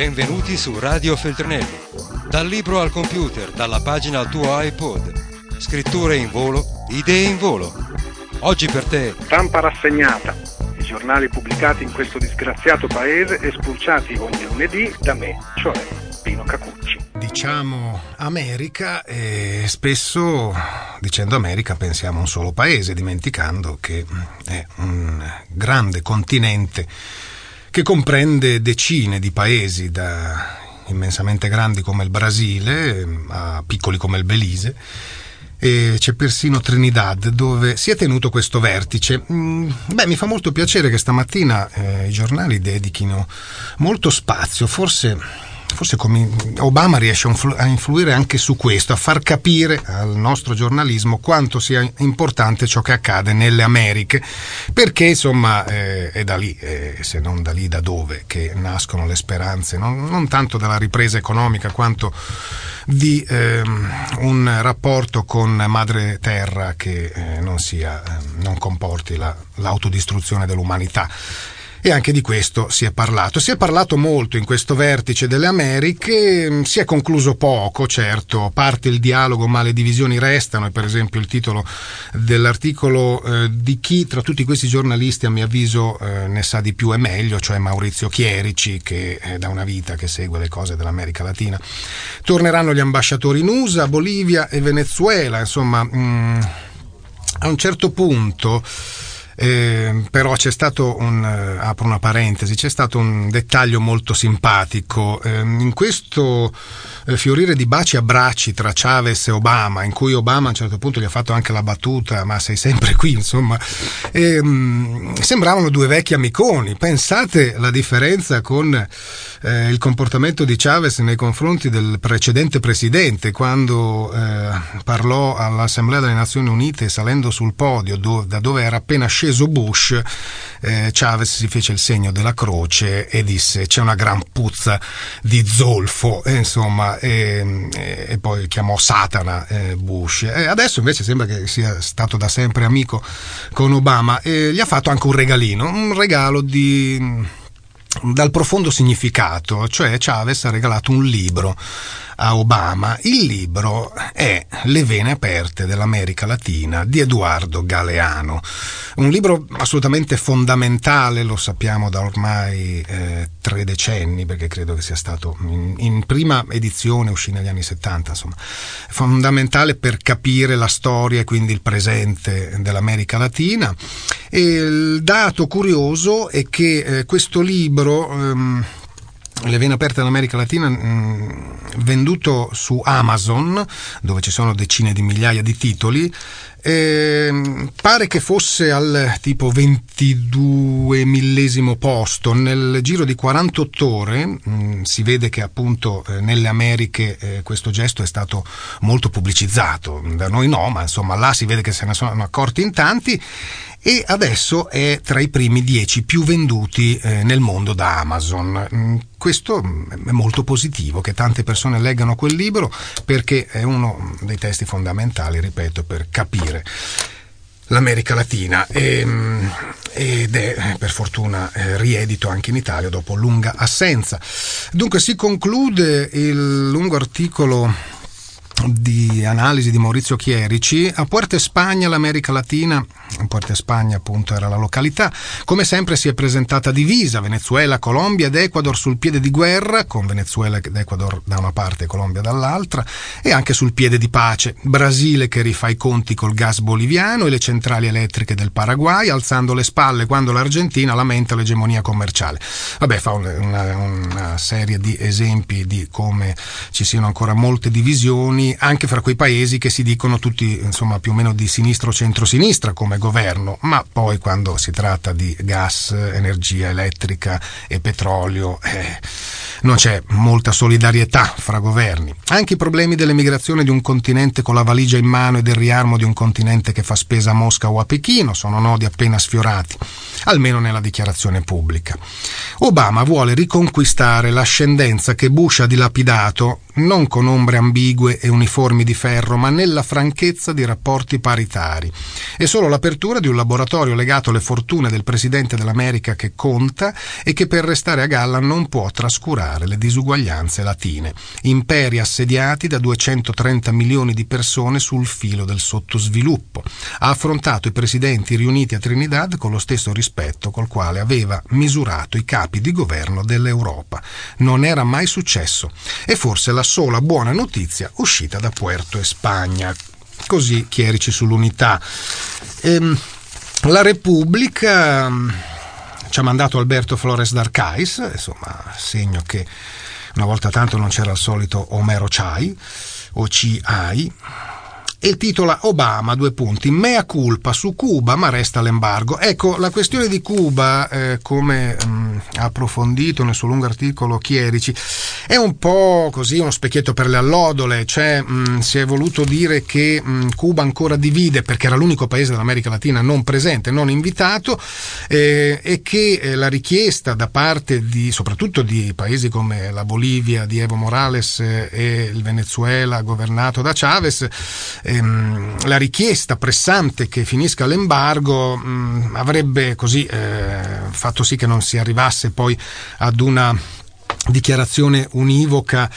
Benvenuti su Radio Feltrinelli. Dal libro al computer, dalla pagina al tuo iPod. Scritture in volo, idee in volo. Oggi per te. Stampa rassegnata. I giornali pubblicati in questo disgraziato paese e spulciati ogni lunedì da me, cioè Pino Cacucci. Diciamo America e spesso dicendo America pensiamo a un solo paese, dimenticando che è un grande continente che comprende decine di paesi da immensamente grandi come il Brasile a piccoli come il Belize e c'è persino Trinidad dove si è tenuto questo vertice. Mm, beh, mi fa molto piacere che stamattina eh, i giornali dedichino molto spazio, forse forse Obama riesce a influire anche su questo, a far capire al nostro giornalismo quanto sia importante ciò che accade nelle Americhe, perché insomma eh, è da lì, eh, se non da lì da dove, che nascono le speranze, non, non tanto dalla ripresa economica quanto di eh, un rapporto con madre terra che eh, non, sia, eh, non comporti la, l'autodistruzione dell'umanità e anche di questo si è parlato. Si è parlato molto in questo vertice delle Americhe, mm, si è concluso poco, certo, parte il dialogo ma le divisioni restano e per esempio il titolo dell'articolo eh, di chi tra tutti questi giornalisti a mio avviso eh, ne sa di più e meglio, cioè Maurizio Chierici che è da una vita che segue le cose dell'America Latina. Torneranno gli ambasciatori in USA, Bolivia e Venezuela, insomma, mh, mm, a un certo punto eh, però c'è stato un, eh, apro una parentesi, c'è stato un dettaglio molto simpatico. Eh, in questo eh, fiorire di baci e abbracci tra Chavez e Obama, in cui Obama a un certo punto gli ha fatto anche la battuta, ma sei sempre qui, insomma, ehm, sembravano due vecchi amiconi. Pensate la differenza con eh, il comportamento di Chavez nei confronti del precedente presidente, quando eh, parlò all'Assemblea delle Nazioni Unite salendo sul podio do, da dove era appena sceso sceso Bush, eh, Chavez si fece il segno della croce e disse c'è una gran puzza di zolfo, e, insomma, e, e, poi chiamò Satana eh, Bush. E adesso invece sembra che sia stato da sempre amico con Obama e gli ha fatto anche un regalino, un regalo di dal profondo significato, cioè Chavez ha regalato un libro a Obama. Il libro è Le vene aperte dell'America Latina di Edoardo Galeano, un libro assolutamente fondamentale, lo sappiamo da ormai eh, tre decenni, perché credo che sia stato in, in, prima edizione, uscì negli anni 70, insomma, fondamentale per capire la storia e quindi il presente dell'America Latina. E il dato curioso è che eh, questo libro ehm, le vene aperte dell'America Latina mh, mm, venduto su Amazon dove ci sono decine di migliaia di titoli eh, pare che fosse al tipo 22 millesimo posto. Nel giro di 48 ore mh, mm, si vede che appunto eh, nelle Americhe eh, questo gesto è stato molto pubblicizzato. Da noi no ma insomma là si vede che se ne sono accorti in tanti e adesso è tra i primi 10 più venduti eh, nel mondo da Amazon. Mm, questo è molto positivo che tante persone leggano quel libro perché è uno dei testi fondamentali, ripeto, per capire l'America Latina e, mm, ed è per fortuna eh, riedito anche in Italia dopo lunga assenza. Dunque si conclude il lungo articolo di analisi di Maurizio Chierici, a Puerto Spagna l'America Latina, Puerto Spagna appunto era la località, come sempre si è presentata divisa, Venezuela, Colombia ed Ecuador sul piede di guerra, con Venezuela ed Ecuador da una parte e Colombia dall'altra, e anche sul piede di pace, Brasile che rifà i conti col gas boliviano e le centrali elettriche del Paraguay, alzando le spalle quando l'Argentina lamenta l'egemonia commerciale. Vabbè, fa una, una serie di esempi di come ci siano ancora molte divisioni anche fra quei paesi che si dicono tutti insomma più o meno di sinistra o centro-sinistra come governo, ma poi quando si tratta di gas, energia elettrica e petrolio eh, non c'è molta solidarietà fra governi. Anche i problemi dell'emigrazione di un continente con la valigia in mano e del riarmo di un continente che fa spesa a Mosca o a Pechino sono nodi appena sfiorati, almeno nella dichiarazione pubblica. Obama vuole riconquistare l'ascendenza che Bush ha dilapidato non con ombre ambigue e uniformi di ferro, ma nella franchezza di rapporti paritari. È solo l'apertura di un laboratorio legato alle fortune del presidente dell'America che conta e che per restare a galla non può trascurare le disuguaglianze latine. Imperi assediati da 230 milioni di persone sul filo del sottosviluppo. Ha affrontato i presidenti riuniti a Trinidad con lo stesso rispetto col quale aveva misurato i capi di governo dell'Europa. Non era mai successo. E forse la sola buona notizia uscita da Puerto e Spagna. Così chierici sull'unità. Ehm, la Repubblica mm, ci ha mandato Alberto Flores d'Arcais, insomma, segno che una volta tanto non c'era il solito Omero Chai o CI e titola Obama, due punti, mea culpa su Cuba ma resta l'embargo. Ecco, la questione di Cuba, eh, come mh, ha approfondito nel suo lungo articolo Chierici, è un po' così uno specchietto per le allodole, cioè mh, si è voluto dire che mh, Cuba ancora divide perché era l'unico paese dell'America Latina non presente, non invitato eh, e che eh, la richiesta da parte di, soprattutto di paesi come la Bolivia di Evo Morales eh, e il Venezuela governato da Chavez ehm, la richiesta pressante che finisca l'embargo mh, mm, avrebbe così eh, fatto sì che non si arrivasse poi ad una dichiarazione univoca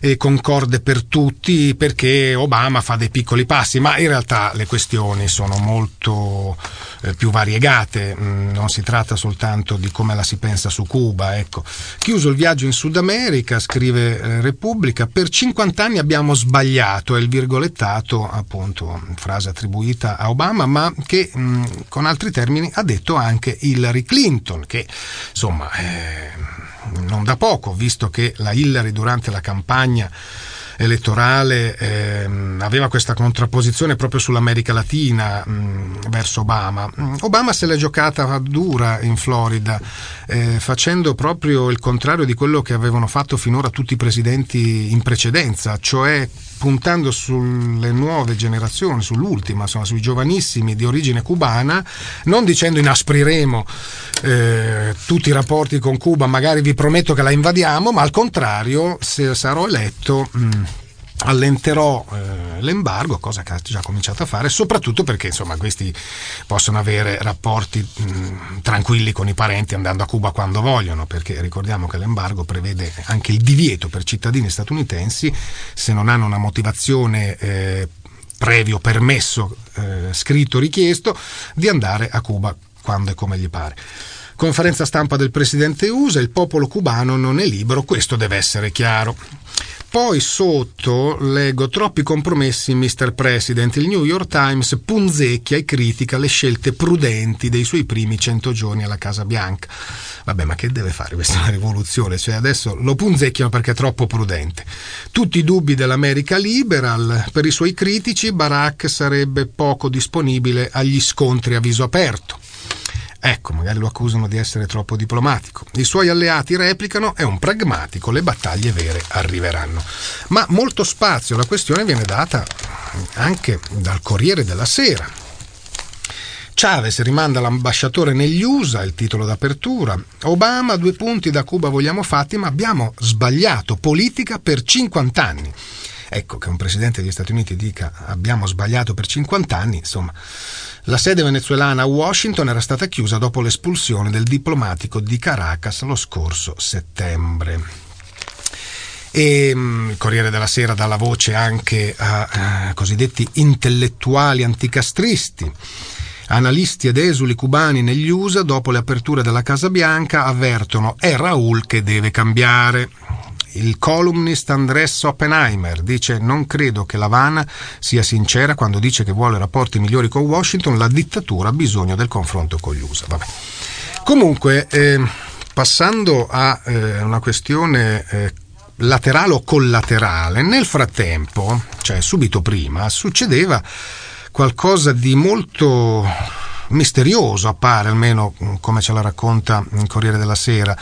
e concorde per tutti perché Obama fa dei piccoli passi, ma in realtà le questioni sono molto eh, più variegate, mm, non si tratta soltanto di come la si pensa su Cuba. Ecco. Chiuso il viaggio in Sud America, scrive eh, Repubblica, per 50 anni abbiamo sbagliato, è il virgolettato, appunto, frase attribuita a Obama, ma che mm, con altri termini ha detto anche Hillary Clinton, che insomma... Eh, non da poco, visto che la Hillary durante la campagna elettorale ehm, aveva questa contrapposizione proprio sull'America Latina mh, mm, verso Obama. Mm, Obama se l'è giocata dura in Florida, eh, facendo proprio il contrario di quello che avevano fatto finora tutti i presidenti in precedenza, cioè puntando sulle nuove generazioni, sull'ultima, insomma, sui giovanissimi di origine cubana, non dicendo inaspriremo eh, tutti i rapporti con Cuba, magari vi prometto che la invadiamo, ma al contrario, se sarò eletto... Mh, mm, allenterò eh, l'embargo, cosa che ha già cominciato a fare, soprattutto perché insomma questi possono avere rapporti mh, tranquilli con i parenti andando a Cuba quando vogliono, perché ricordiamo che l'embargo prevede anche il divieto per cittadini statunitensi, se non hanno una motivazione eh, previo permesso eh, scritto richiesto, di andare a Cuba quando e come gli pare. Conferenza stampa del presidente USA, il popolo cubano non è libero, questo deve essere chiaro. Poi sotto leggo troppi compromessi Mr. President. Il New York Times punzecchia e critica le scelte prudenti dei suoi primi cento giorni alla Casa Bianca. Vabbè, ma che deve fare questa rivoluzione? Cioè adesso lo punzecchiano perché è troppo prudente. Tutti i dubbi dell'America liberal. Per i suoi critici Barack sarebbe poco disponibile agli scontri a viso aperto. Ecco, magari lo accusano di essere troppo diplomatico. I suoi alleati replicano, è un pragmatico, le battaglie vere arriveranno. Ma molto spazio alla questione viene data anche dal Corriere della Sera. Chavez rimanda l'ambasciatore negli USA, il titolo d'apertura. Obama, due punti da Cuba vogliamo fatti, ma abbiamo sbagliato politica per 50 anni. Ecco che un presidente degli Stati Uniti dica abbiamo sbagliato per 50 anni, insomma la sede venezuelana a Washington era stata chiusa dopo l'espulsione del diplomatico di Caracas lo scorso settembre. E mm, il Corriere della Sera dà la voce anche a, a cosiddetti intellettuali anticastristi. Analisti ed esuli cubani negli USA, dopo le aperture della Casa Bianca, avvertono è Raul che deve cambiare. Il columnist Andrés Oppenheimer dice non credo che l'Havana sia sincera quando dice che vuole rapporti migliori con Washington, la dittatura ha bisogno del confronto con gli USA. Vabbè. Comunque, eh, passando a eh, una questione eh, laterale o collaterale, nel frattempo, cioè subito prima, succedeva qualcosa di molto misterioso, appare almeno come ce la racconta il Corriere della Sera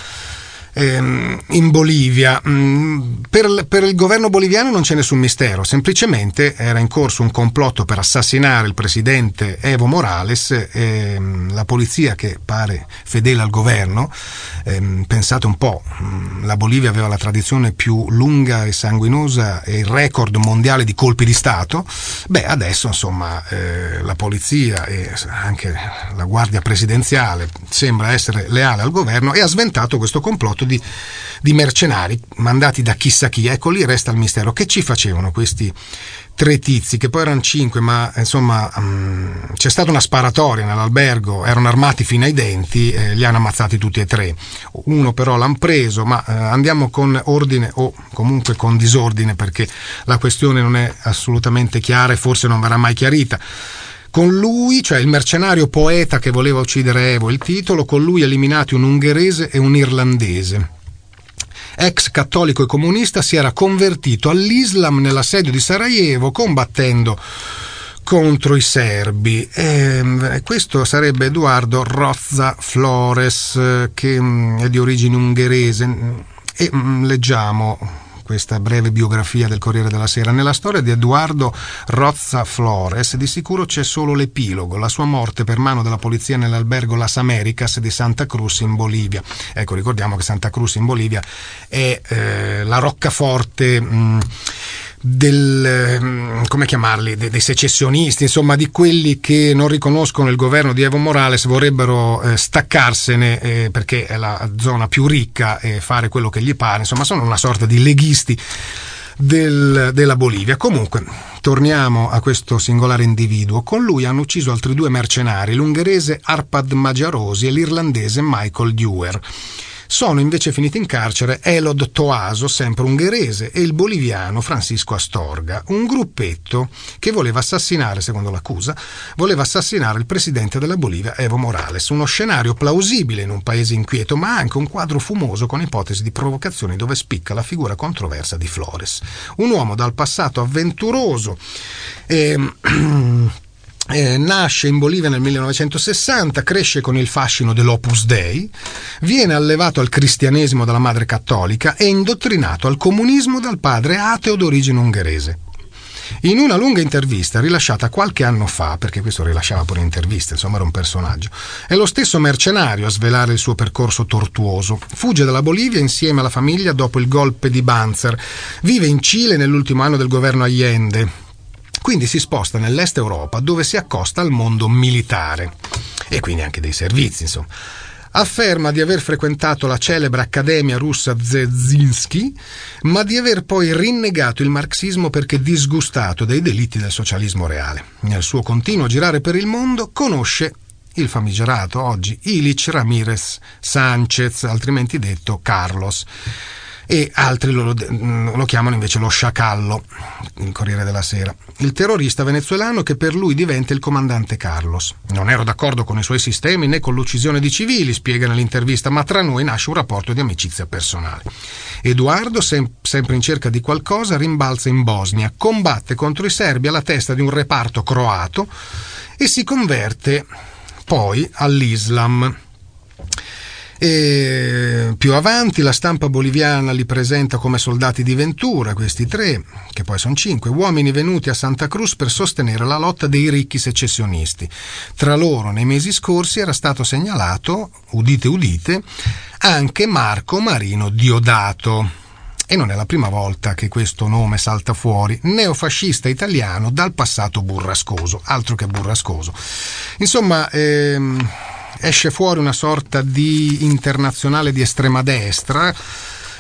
ehm, in Bolivia. Mm, per, per, il governo boliviano non c'è nessun mistero, semplicemente era in corso un complotto per assassinare il presidente Evo Morales ehm, la polizia che pare fedele al governo, ehm, pensate un po', mm, la Bolivia aveva la tradizione più lunga e sanguinosa e il record mondiale di colpi di Stato, beh adesso insomma eh, la polizia e anche la guardia presidenziale sembra essere leale al governo e ha sventato questo complotto di, di mercenari mandati da chissà chi. Ecco lì resta il mistero. Che ci facevano questi tre tizi, che poi erano cinque, ma insomma um, c'è stata una sparatoria nell'albergo, erano armati fino ai denti, eh, li hanno ammazzati tutti e tre. Uno però l'hanno preso, ma eh, andiamo con ordine o comunque con disordine perché la questione non è assolutamente chiara e forse non verrà mai chiarita. Con lui, cioè il mercenario poeta che voleva uccidere Evo, il titolo, con lui eliminati un ungherese e un irlandese. Ex cattolico e comunista, si era convertito all'Islam nell'assedio di Sarajevo combattendo contro i serbi. E questo sarebbe Edoardo Rozza Flores, che mm, è di origine ungherese. E mm, leggiamo questa breve biografia del Corriere della Sera. Nella storia di Eduardo Rozza Flores di sicuro c'è solo l'epilogo, la sua morte per mano della polizia nell'albergo Las Americas di Santa Cruz in Bolivia. Ecco, ricordiamo che Santa Cruz in Bolivia è eh, la roccaforte... Mh, del, ehm, come chiamarli, dei, dei, secessionisti, insomma di quelli che non riconoscono il governo di Evo Morales, vorrebbero eh, staccarsene eh, perché è la zona più ricca e fare quello che gli pare, insomma sono una sorta di leghisti del, della Bolivia. Comunque, torniamo a questo singolare individuo. Con lui hanno ucciso altri due mercenari, l'ungherese Arpad Magiarosi e l'irlandese Michael Dewar. Sono invece finiti in carcere Elod Toaso, sempre ungherese, e il boliviano Francisco Astorga, un gruppetto che voleva assassinare, secondo l'accusa, voleva assassinare il presidente della Bolivia, Evo Morales. Uno scenario plausibile in un paese inquieto, ma anche un quadro fumoso con ipotesi di provocazioni dove spicca la figura controversa di Flores. Un uomo dal passato avventuroso. E, Eh, nasce in Bolivia nel 1960, cresce con il fascino dell'Opus Dei, viene allevato al cristianesimo dalla madre cattolica e indottrinato al comunismo dal padre ateo d'origine ungherese. In una lunga intervista rilasciata qualche anno fa, perché questo rilasciava pure interviste, insomma era un personaggio, è lo stesso mercenario a svelare il suo percorso tortuoso. Fugge dalla Bolivia insieme alla famiglia dopo il golpe di Banzer. Vive in Cile nell'ultimo anno del governo Allende quindi si sposta nell'est Europa dove si accosta al mondo militare e quindi anche dei servizi, insomma. Afferma di aver frequentato la celebre accademia russa Zezinski, ma di aver poi rinnegato il marxismo perché disgustato dai delitti del socialismo reale. Nel suo continuo girare per il mondo conosce il famigerato oggi Ilic Ramirez Sanchez, altrimenti detto Carlos e altri lo, lo, chiamano invece lo sciacallo, il Corriere della Sera. Il terrorista venezuelano che per lui diventa il comandante Carlos. Non ero d'accordo con i suoi sistemi né con l'uccisione di civili, spiega nell'intervista, ma tra noi nasce un rapporto di amicizia personale. Edoardo, sem- sempre in cerca di qualcosa, rimbalza in Bosnia, combatte contro i serbi alla testa di un reparto croato e si converte poi all'Islam. E più avanti la stampa boliviana li presenta come soldati di Ventura, questi tre, che poi sono cinque, uomini venuti a Santa Cruz per sostenere la lotta dei ricchi secessionisti. Tra loro nei mesi scorsi era stato segnalato, udite udite, anche Marco Marino Diodato. E non è la prima volta che questo nome salta fuori, neofascista italiano dal passato burrascoso, altro che burrascoso. Insomma, ehm, esce fuori una sorta di internazionale di estrema destra,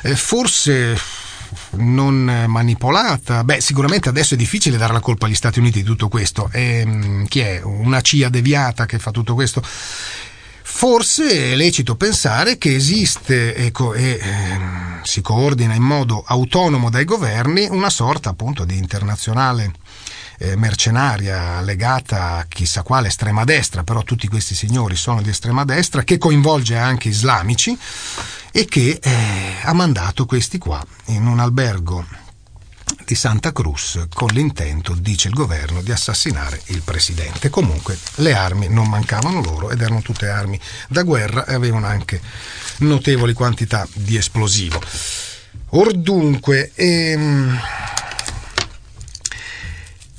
eh, forse non manipolata. Beh, sicuramente adesso è difficile dare la colpa agli Stati Uniti di tutto questo. E, ehm, chi è? Una CIA deviata che fa tutto questo? Forse è lecito pensare che esiste ecco, e eh, si coordina in modo autonomo dai governi una sorta appunto di internazionale eh, mercenaria legata a chissà quale estrema destra, però tutti questi signori sono di estrema destra, che coinvolge anche islamici e che eh, ha mandato questi qua in un albergo di Santa Cruz con l'intento, dice il governo, di assassinare il presidente. Comunque le armi non mancavano loro ed erano tutte armi da guerra e avevano anche notevoli quantità di esplosivo. Or ehm,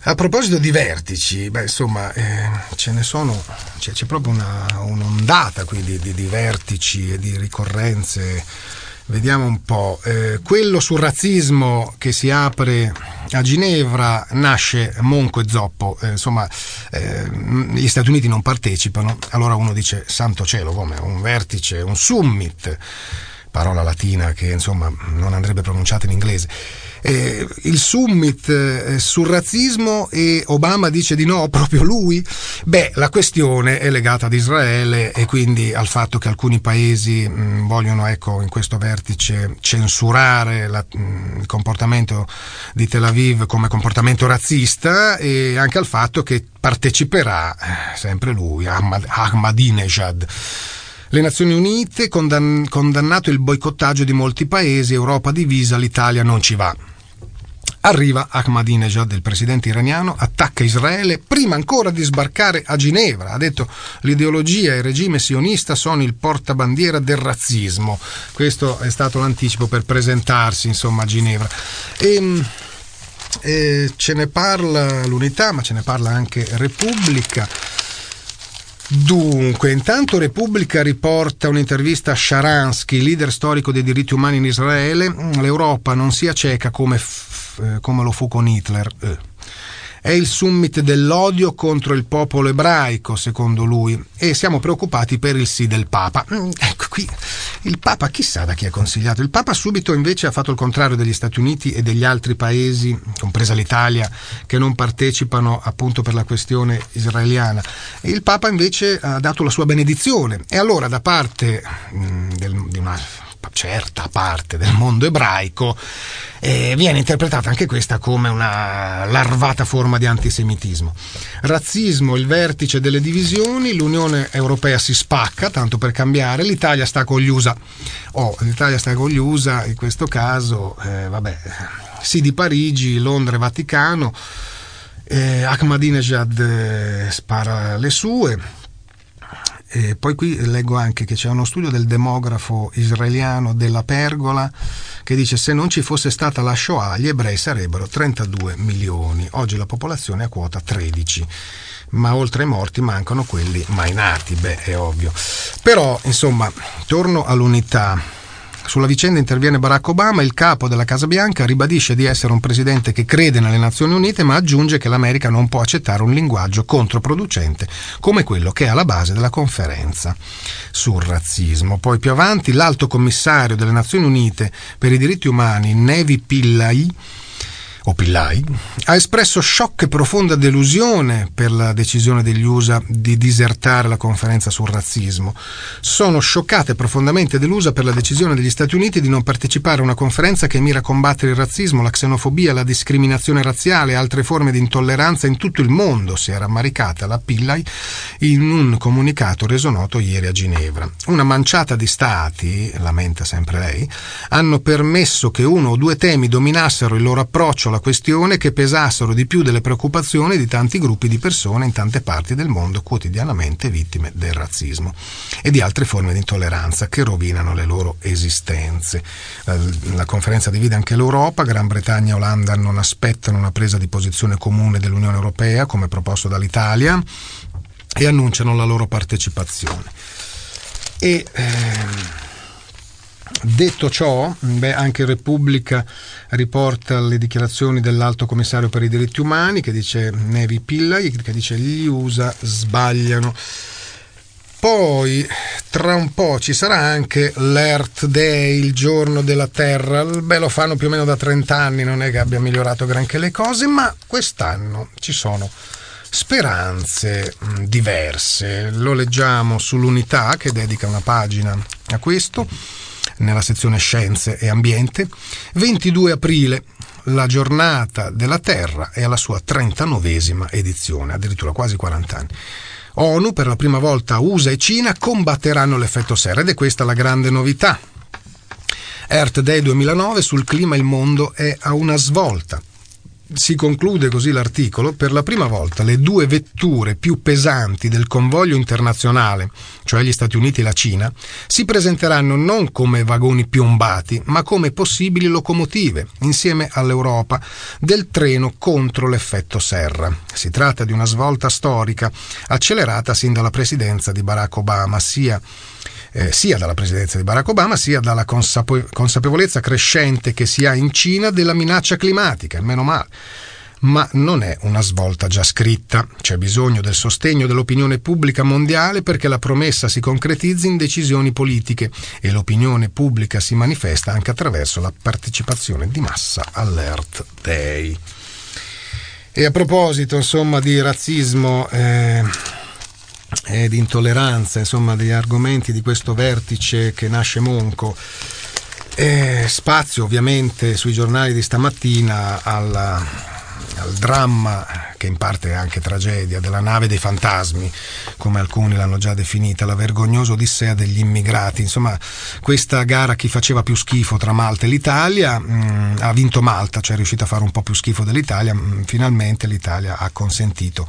a proposito di vertici, beh, insomma, eh, ce ne sono, c'è, c'è proprio una, un'ondata qui di, di, di, vertici e di ricorrenze. Vediamo un po'. Eh, quello sul razzismo che si apre a Ginevra nasce Monco e Zoppo, eh, insomma, eh, gli Stati Uniti non partecipano, allora uno dice: Santo cielo, come un vertice, un summit, parola latina che insomma non andrebbe pronunciata in inglese eh, il summit eh, sul razzismo e Obama dice di no, proprio lui? Beh, la questione è legata ad Israele e quindi al fatto che alcuni paesi mh, mm, vogliono, ecco, in questo vertice censurare la, mh, mm, il comportamento di Tel Aviv come comportamento razzista e anche al fatto che parteciperà, eh, sempre lui, Ahmad, Ahmadinejad le Nazioni Unite condann- condannato il boicottaggio di molti paesi, Europa divisa, l'Italia non ci va. Arriva Ahmadinejad, il presidente iraniano, attacca Israele prima ancora di sbarcare a Ginevra. Ha detto l'ideologia e il regime sionista sono il portabandiera del razzismo. Questo è stato l'anticipo per presentarsi insomma, a Ginevra. E, ehm, e eh, ce ne parla l'unità, ma ce ne parla anche Repubblica. Dunque, intanto Repubblica riporta un'intervista a Sharansky, leader storico dei diritti umani in Israele. L'Europa non sia cieca come, come lo fu con Hitler. Eh è il summit dell'odio contro il popolo ebraico, secondo lui, e siamo preoccupati per il sì del Papa. Mm, ecco qui, il Papa chissà da chi è consigliato. Il Papa subito invece ha fatto il contrario degli Stati Uniti e degli altri paesi, compresa l'Italia, che non partecipano appunto per la questione israeliana. E il Papa invece ha dato la sua benedizione. E allora da parte mh, mm, del, di una certa parte del mondo ebraico, eh, viene interpretata anche questa come una larvata forma di antisemitismo. Razzismo, il vertice delle divisioni, l'Unione Europea si spacca, tanto per cambiare, l'Italia sta con gli USA. Oh, l'Italia sta con gli USA, in questo caso, eh, vabbè, sì di Parigi, Londra e Vaticano, eh, Ahmadinejad eh, spara le sue, e poi qui leggo anche che c'è uno studio del demografo israeliano della Pergola che dice se non ci fosse stata la Shoah gli ebrei sarebbero 32 milioni, oggi la popolazione è a quota 13 ma oltre ai morti mancano quelli mai nati, beh è ovvio. Però insomma, torno all'unità sulla vicenda interviene Barack Obama, il capo della Casa Bianca ribadisce di essere un presidente che crede nelle Nazioni Unite, ma aggiunge che l'America non può accettare un linguaggio controproducente come quello che è alla base della conferenza sul razzismo. Poi più avanti l'alto commissario delle Nazioni Unite per i diritti umani, Nevi Pillai, o Pillai, ha espresso shock e profonda delusione per la decisione degli USA di disertare la conferenza sul razzismo. Sono scioccata e profondamente delusa per la decisione degli Stati Uniti di non partecipare a una conferenza che mira a combattere il razzismo, la xenofobia, la discriminazione razziale e altre forme di intolleranza in tutto il mondo, si è rammaricata la Pillai in un comunicato reso noto ieri a Ginevra. Una manciata di stati, lamenta sempre lei, hanno permesso che uno o due temi dominassero il loro approccio alla questione che pesassero di più delle preoccupazioni di tanti gruppi di persone in tante parti del mondo quotidianamente vittime del razzismo e di altre forme di intolleranza che rovinano le loro esistenze. La, la conferenza divide anche l'Europa, Gran Bretagna e Olanda non aspettano una presa di posizione comune dell'Unione Europea come proposto dall'Italia e annunciano la loro partecipazione. E, ehm, Detto ciò, beh, anche Repubblica riporta le dichiarazioni dell'Alto Commissario per i diritti umani che dice Nevi Pillai, che dice gli USA sbagliano. Poi, tra un po' ci sarà anche l'Earth Day, il giorno della Terra. Beh, lo fanno più o meno da 30 anni, non è che abbia migliorato granché le cose, ma quest'anno ci sono speranze diverse. Lo leggiamo sull'Unità che dedica una pagina a questo nella sezione Scienze e Ambiente. 22 aprile, la giornata della Terra è alla sua 39esima edizione, addirittura quasi 40 anni. ONU, per la prima volta USA e Cina combatteranno l'effetto serra ed è questa la grande novità. Earth Day 2009 sul clima il mondo è a una svolta. Si conclude così l'articolo, per la prima volta le due vetture più pesanti del convoglio internazionale, cioè gli Stati Uniti e la Cina, si presenteranno non come vagoni piombati, ma come possibili locomotive, insieme all'Europa, del treno contro l'effetto serra. Si tratta di una svolta storica, accelerata sin dalla presidenza di Barack Obama, sia eh, sia dalla presidenza di Barack Obama sia dalla consape- consapevolezza crescente che si ha in Cina della minaccia climatica, meno male. Ma non è una svolta già scritta, c'è bisogno del sostegno dell'opinione pubblica mondiale perché la promessa si concretizzi in decisioni politiche e l'opinione pubblica si manifesta anche attraverso la partecipazione di massa all'Earth Day. E a proposito, insomma, di razzismo, eh, e di intolleranza, insomma, degli argomenti di questo vertice che nasce monco. E spazio ovviamente sui giornali di stamattina alla, al dramma, che in parte è anche tragedia, della nave dei fantasmi, come alcuni l'hanno già definita, la vergognosa odissea degli immigrati. Insomma, questa gara chi faceva più schifo tra Malta e l'Italia mh, mm, ha vinto Malta, cioè è riuscita a fare un po' più schifo dell'Italia. Mh, mm, finalmente l'Italia ha consentito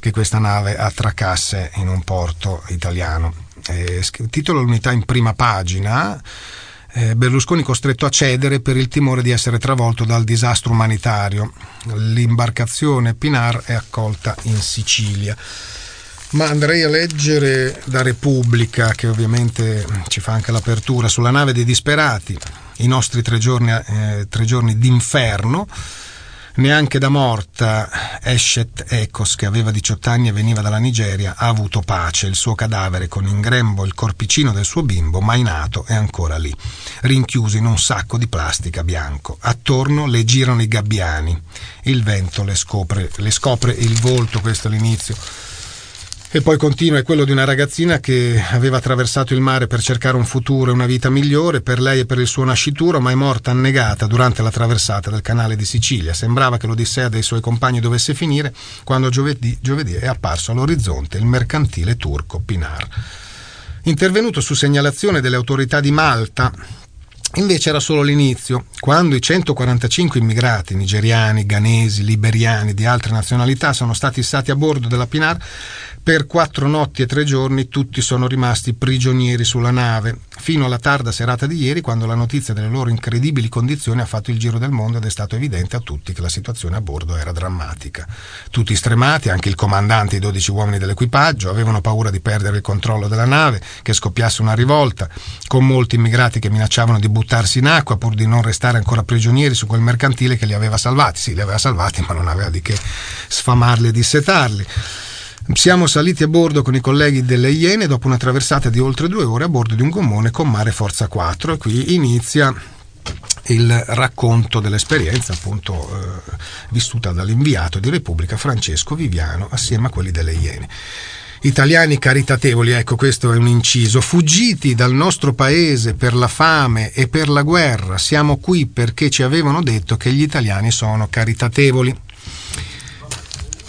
che questa nave attraccasse in un porto italiano. Eh, titolo l'unità in prima pagina eh, Berlusconi costretto a cedere per il timore di essere travolto dal disastro umanitario. L'imbarcazione Pinar è accolta in Sicilia. Ma andrei a leggere da Repubblica, che ovviamente ci fa anche l'apertura, sulla nave dei disperati, i nostri tre giorni, eh, tre giorni d'inferno Neanche da morta Eshet Ekos, che aveva 18 anni e veniva dalla Nigeria, ha avuto pace. Il suo cadavere con in grembo il corpicino del suo bimbo, mai nato, è ancora lì, rinchiuso in un sacco di plastica bianco. Attorno le girano i gabbiani. Il vento le scopre, le scopre il volto, questo è l'inizio e poi continua, è quello di una ragazzina che aveva attraversato il mare per cercare un futuro e una vita migliore per lei e per il suo nascituro, ma è morta annegata durante la traversata del canale di Sicilia. Sembrava che l'odissea dei suoi compagni dovesse finire quando giovedì, giovedì è apparso all'orizzonte il mercantile turco Pinar. Intervenuto su segnalazione delle autorità di Malta, Invece era solo l'inizio, quando i 145 immigrati nigeriani, ghanesi, liberiani di altre nazionalità sono stati stati a bordo della Pinar per quattro notti e tre giorni tutti sono rimasti prigionieri sulla nave, fino alla tarda serata di ieri quando la notizia delle loro incredibili condizioni ha fatto il giro del mondo ed è stato evidente a tutti che la situazione a bordo era drammatica. Tutti stremati, anche il comandante e i 12 uomini dell'equipaggio, avevano paura di perdere il controllo della nave, che scoppiasse una rivolta, con molti immigrati che minacciavano di buttarsi in acqua pur di non restare ancora prigionieri su quel mercantile che li aveva salvati. Sì, li aveva salvati, ma non aveva di che sfamarli e dissetarli. Siamo saliti a bordo con i colleghi delle Iene dopo una traversata di oltre due ore a bordo di un gommone con mare forza 4 e qui inizia il racconto dell'esperienza appunto eh, vissuta dall'inviato di Repubblica Francesco Viviano assieme a quelli delle Iene. Italiani caritatevoli, ecco questo è un inciso, fuggiti dal nostro paese per la fame e per la guerra, siamo qui perché ci avevano detto che gli italiani sono caritatevoli.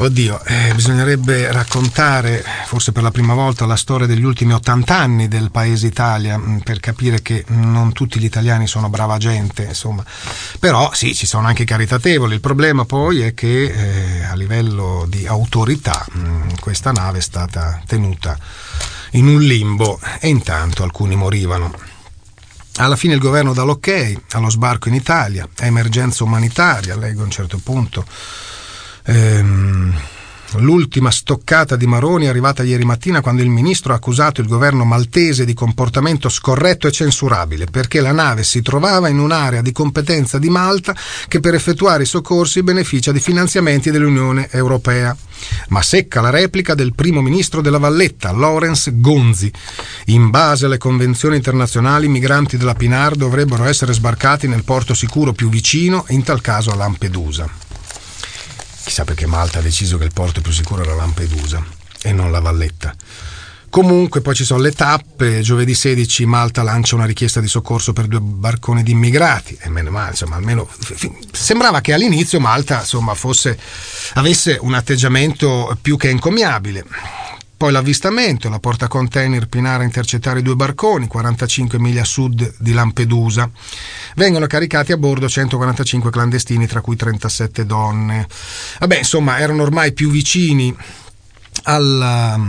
Oddio, eh, bisognerebbe raccontare, forse per la prima volta, la storia degli ultimi 80 anni del paese Italia mm, per capire che non tutti gli italiani sono brava gente, insomma. Però sì, ci sono anche caritatevoli. Il problema poi è che eh, a livello di autorità mh, mm, questa nave è stata tenuta in un limbo e intanto alcuni morivano. Alla fine il governo dà l'ok allo sbarco in Italia, emergenza umanitaria, leggo a un certo punto ehm, L'ultima stoccata di Maroni è arrivata ieri mattina quando il ministro ha accusato il governo maltese di comportamento scorretto e censurabile perché la nave si trovava in un'area di competenza di Malta che per effettuare i soccorsi beneficia di finanziamenti dell'Unione Europea. Ma secca la replica del primo ministro della Valletta, Lawrence Gonzi. In base alle convenzioni internazionali, i migranti della Pinar dovrebbero essere sbarcati nel porto sicuro più vicino, in tal caso a Lampedusa. Chissà perché Malta ha deciso che il porto più sicuro era Lampedusa e non la Valletta. Comunque poi ci sono le tappe, giovedì 16 Malta lancia una richiesta di soccorso per due barconi di immigrati e meno male, insomma, almeno sembrava che all'inizio Malta insomma, fosse, avesse un atteggiamento più che encomiabile. Poi l'avvistamento, la porta container Pinara a intercettare due barconi, 45 miglia a sud di Lampedusa. Vengono caricati a bordo 145 clandestini, tra cui 37 donne. Vabbè, insomma, erano ormai più vicini alla,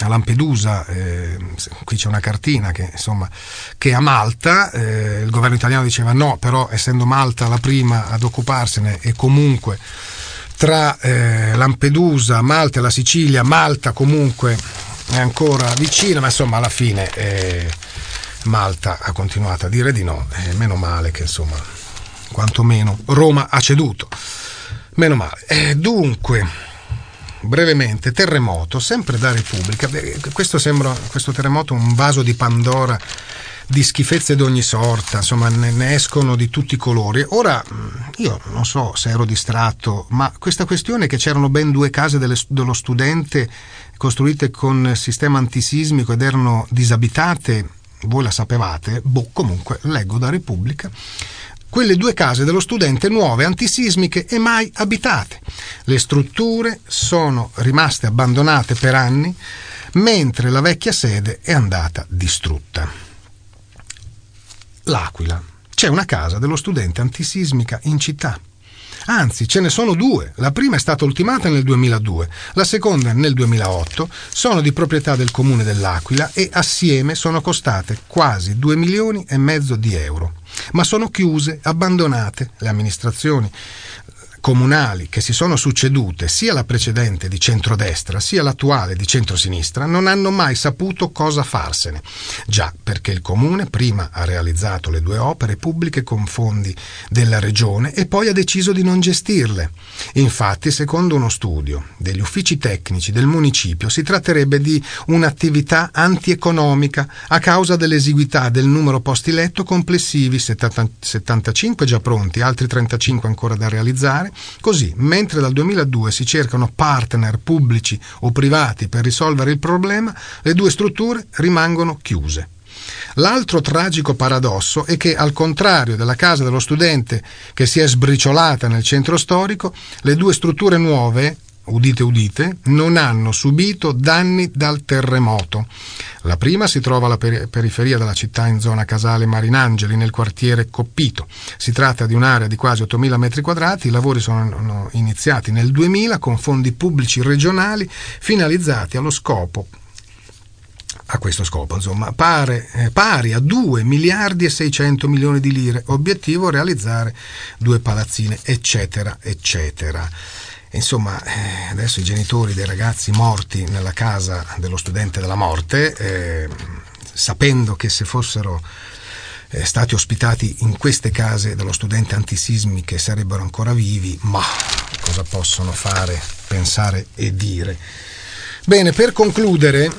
a Lampedusa, eh, qui c'è una cartina che, insomma, che a Malta, eh, il governo italiano diceva no, però essendo Malta la prima ad occuparsene e comunque tra eh, Lampedusa, Malta e la Sicilia, Malta comunque è ancora vicina, ma insomma alla fine eh, Malta ha continuato a dire di no, e meno male che insomma, quantomeno Roma ha ceduto. Meno male. Eh, dunque, brevemente, terremoto, sempre da Repubblica. Questo sembra, questo terremoto, un vaso di Pandora di schifezze di ogni sorta, insomma ne, ne, escono di tutti i colori. Ora, io non so se ero distratto, ma questa questione che c'erano ben due case delle, dello studente costruite con sistema antisismico ed erano disabitate, voi la sapevate? Boh, comunque, leggo da Repubblica quelle due case dello studente nuove, antisismiche e mai abitate. Le strutture sono rimaste abbandonate per anni, mentre la vecchia sede è andata distrutta. L'Aquila. C'è una casa dello studente antisismica in città. Anzi, ce ne sono due. La prima è stata ultimata nel 2002, la seconda nel 2008, sono di proprietà del comune dell'Aquila e assieme sono costate quasi 2 milioni e mezzo di euro. Ma sono chiuse, abbandonate. Le amministrazioni comunali che si sono succedute, sia la precedente di centrodestra sia l'attuale di centrosinistra, non hanno mai saputo cosa farsene. Già perché il comune prima ha realizzato le due opere pubbliche con fondi della regione e poi ha deciso di non gestirle. Infatti, secondo uno studio degli uffici tecnici del municipio, si tratterebbe di un'attività antieconomica a causa dell'esiguità del numero posti letto complessivi, 75 già pronti, altri 35 ancora da realizzare, Così, mentre dal 2002 si cercano partner pubblici o privati per risolvere il problema, le due strutture rimangono chiuse. L'altro tragico paradosso è che, al contrario della casa dello studente che si è sbriciolata nel centro storico, le due strutture nuove, udite udite, non hanno subito danni dal terremoto. La prima si trova alla per- periferia della città in zona Casale Marinangeli, nel quartiere Coppito. Si tratta di un'area di quasi 8.000 metri quadrati, i lavori sono iniziati nel 2000 con fondi pubblici regionali finalizzati allo scopo a questo scopo, insomma, pare, eh, pari a 2 miliardi e 600 milioni di lire, obiettivo realizzare due palazzine, eccetera, eccetera. Insomma, eh, adesso i genitori dei ragazzi morti nella casa dello studente della morte, eh, sapendo che se fossero eh, stati ospitati in queste case dello studente antisismiche sarebbero ancora vivi, ma cosa possono fare, pensare e dire? Bene, per concludere,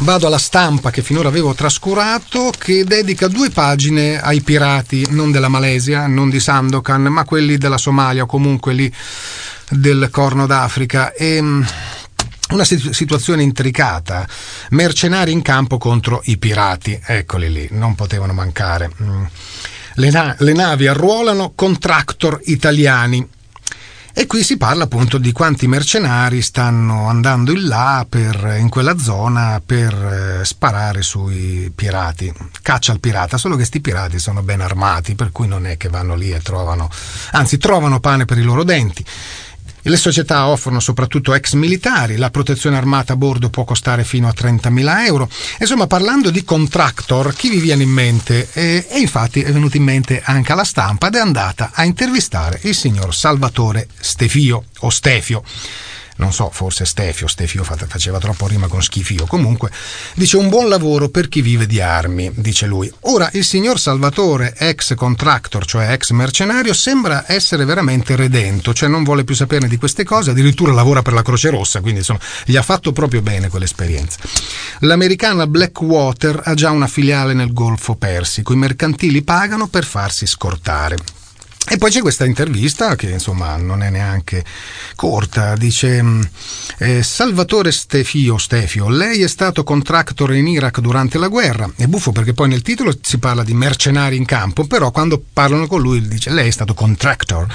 vado alla stampa che finora avevo trascurato, che dedica due pagine ai pirati, non della Malesia, non di Sandokan, ma quelli della Somalia o comunque lì del Corno d'Africa. E, mm, una situazione intricata, mercenari in campo contro i pirati, eccoli lì, non potevano mancare. Mm. Le, na- le navi arruolano contractor italiani, e qui si parla appunto di quanti mercenari stanno andando in là per, in quella zona per eh, sparare sui pirati. Caccia al pirata, solo che questi pirati sono ben armati, per cui non è che vanno lì e trovano, anzi trovano pane per i loro denti. Le società offrono soprattutto ex militari, la protezione armata a bordo può costare fino a 30.000 euro. Insomma, parlando di contractor, chi vi viene in mente? E, e infatti è venuto in mente anche alla stampa ed è andata a intervistare il signor Salvatore Stefio o Stefio non so, forse Stefio, Stefio faceva troppo rima con schifio, comunque dice un buon lavoro per chi vive di armi, dice lui. Ora il signor Salvatore, ex contractor, cioè ex mercenario, sembra essere veramente redento, cioè non vuole più saperne di queste cose, addirittura lavora per la Croce Rossa, quindi insomma gli ha fatto proprio bene quell'esperienza. L'americana Blackwater ha già una filiale nel Golfo Persico, i mercantili pagano per farsi scortare. E poi c'è questa intervista che insomma non è neanche corta, dice mm, eh, Salvatore Stefio, Stefio, lei è stato contractor in Iraq durante la guerra, è buffo perché poi nel titolo si parla di mercenari in campo, però quando parlano con lui dice lei è stato contractor.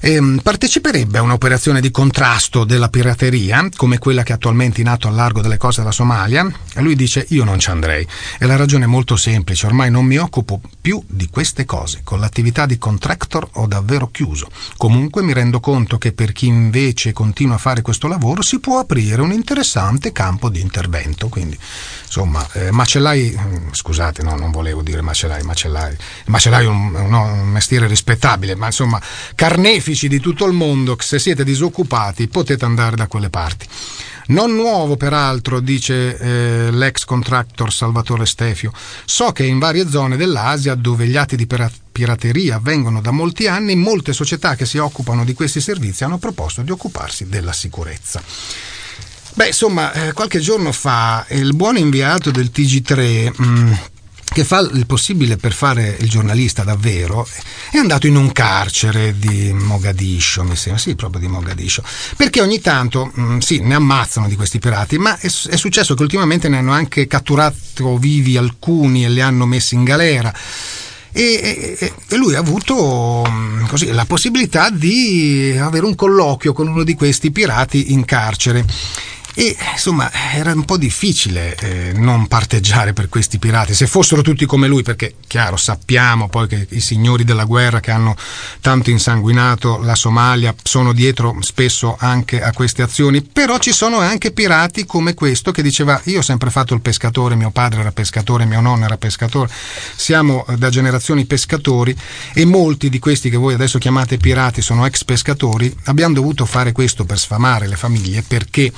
Ehm, parteciperebbe a un'operazione di contrasto della pirateria, come quella che è attualmente in atto al largo delle coste della Somalia? E lui dice io non ci andrei. E la ragione è molto semplice, ormai non mi occupo più di queste cose. Con l'attività di contractor ho davvero chiuso. Comunque mi rendo conto che per chi invece continua a fare questo lavoro si può aprire un interessante campo di intervento. Quindi, insomma, eh, macellai, mm, scusate, no, non volevo dire macellai, macellai. Il macellaio è un, un, un mestiere rispettabile, ma insomma, carnefici di tutto il mondo, se siete disoccupati potete andare da quelle parti. Non nuovo, peraltro, dice eh, l'ex contractor Salvatore Stefio. So che in varie zone dell'Asia, dove gli atti di pirateria avvengono da molti anni, molte società che si occupano di questi servizi hanno proposto di occuparsi della sicurezza. Beh, insomma, eh, qualche giorno fa il buon inviato del TG3. Mh, mm, che fa il possibile per fare il giornalista davvero, è andato in un carcere di Mogadiscio, mi sembra, sì, proprio di Mogadiscio, perché ogni tanto, mh, mm, sì, ne ammazzano di questi pirati, ma è, è, successo che ultimamente ne hanno anche catturato vivi alcuni e li hanno messi in galera. E, e, lui ha avuto mm, così, la possibilità di avere un colloquio con uno di questi pirati in carcere e insomma era un po' difficile eh, non parteggiare per questi pirati, se fossero tutti come lui, perché chiaro sappiamo poi che i signori della guerra che hanno tanto insanguinato la Somalia sono dietro spesso anche a queste azioni, però ci sono anche pirati come questo che diceva io ho sempre fatto il pescatore, mio padre era pescatore, mio nonno era pescatore, siamo eh, da generazioni pescatori e molti di questi che voi adesso chiamate pirati sono ex pescatori, abbiamo dovuto fare questo per sfamare le famiglie perché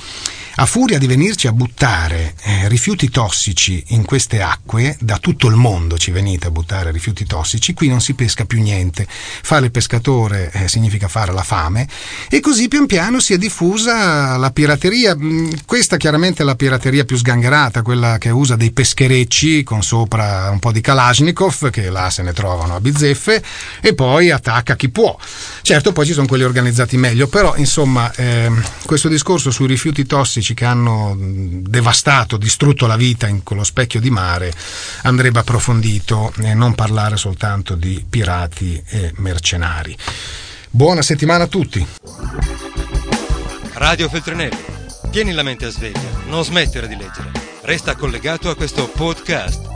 a furia di venirci a buttare eh, rifiuti tossici in queste acque, da tutto il mondo ci venite a buttare rifiuti tossici, qui non si pesca più niente. Fare il pescatore eh, significa fare la fame e così pian piano si è diffusa la pirateria. Mm, questa chiaramente è la pirateria più sgangherata, quella che usa dei pescherecci con sopra un po' di Kalashnikov, che là se ne trovano a bizzeffe, e poi attacca chi può. Certo, poi ci sono quelli organizzati meglio, però insomma eh, questo discorso sui rifiuti tossici classici che hanno devastato, distrutto la vita in quello specchio di mare, andrebbe approfondito e non parlare soltanto di pirati e mercenari. Buona settimana a tutti. Radio Feltrinelli, tieni la mente a sveglia, non smettere di leggere. Resta collegato a questo podcast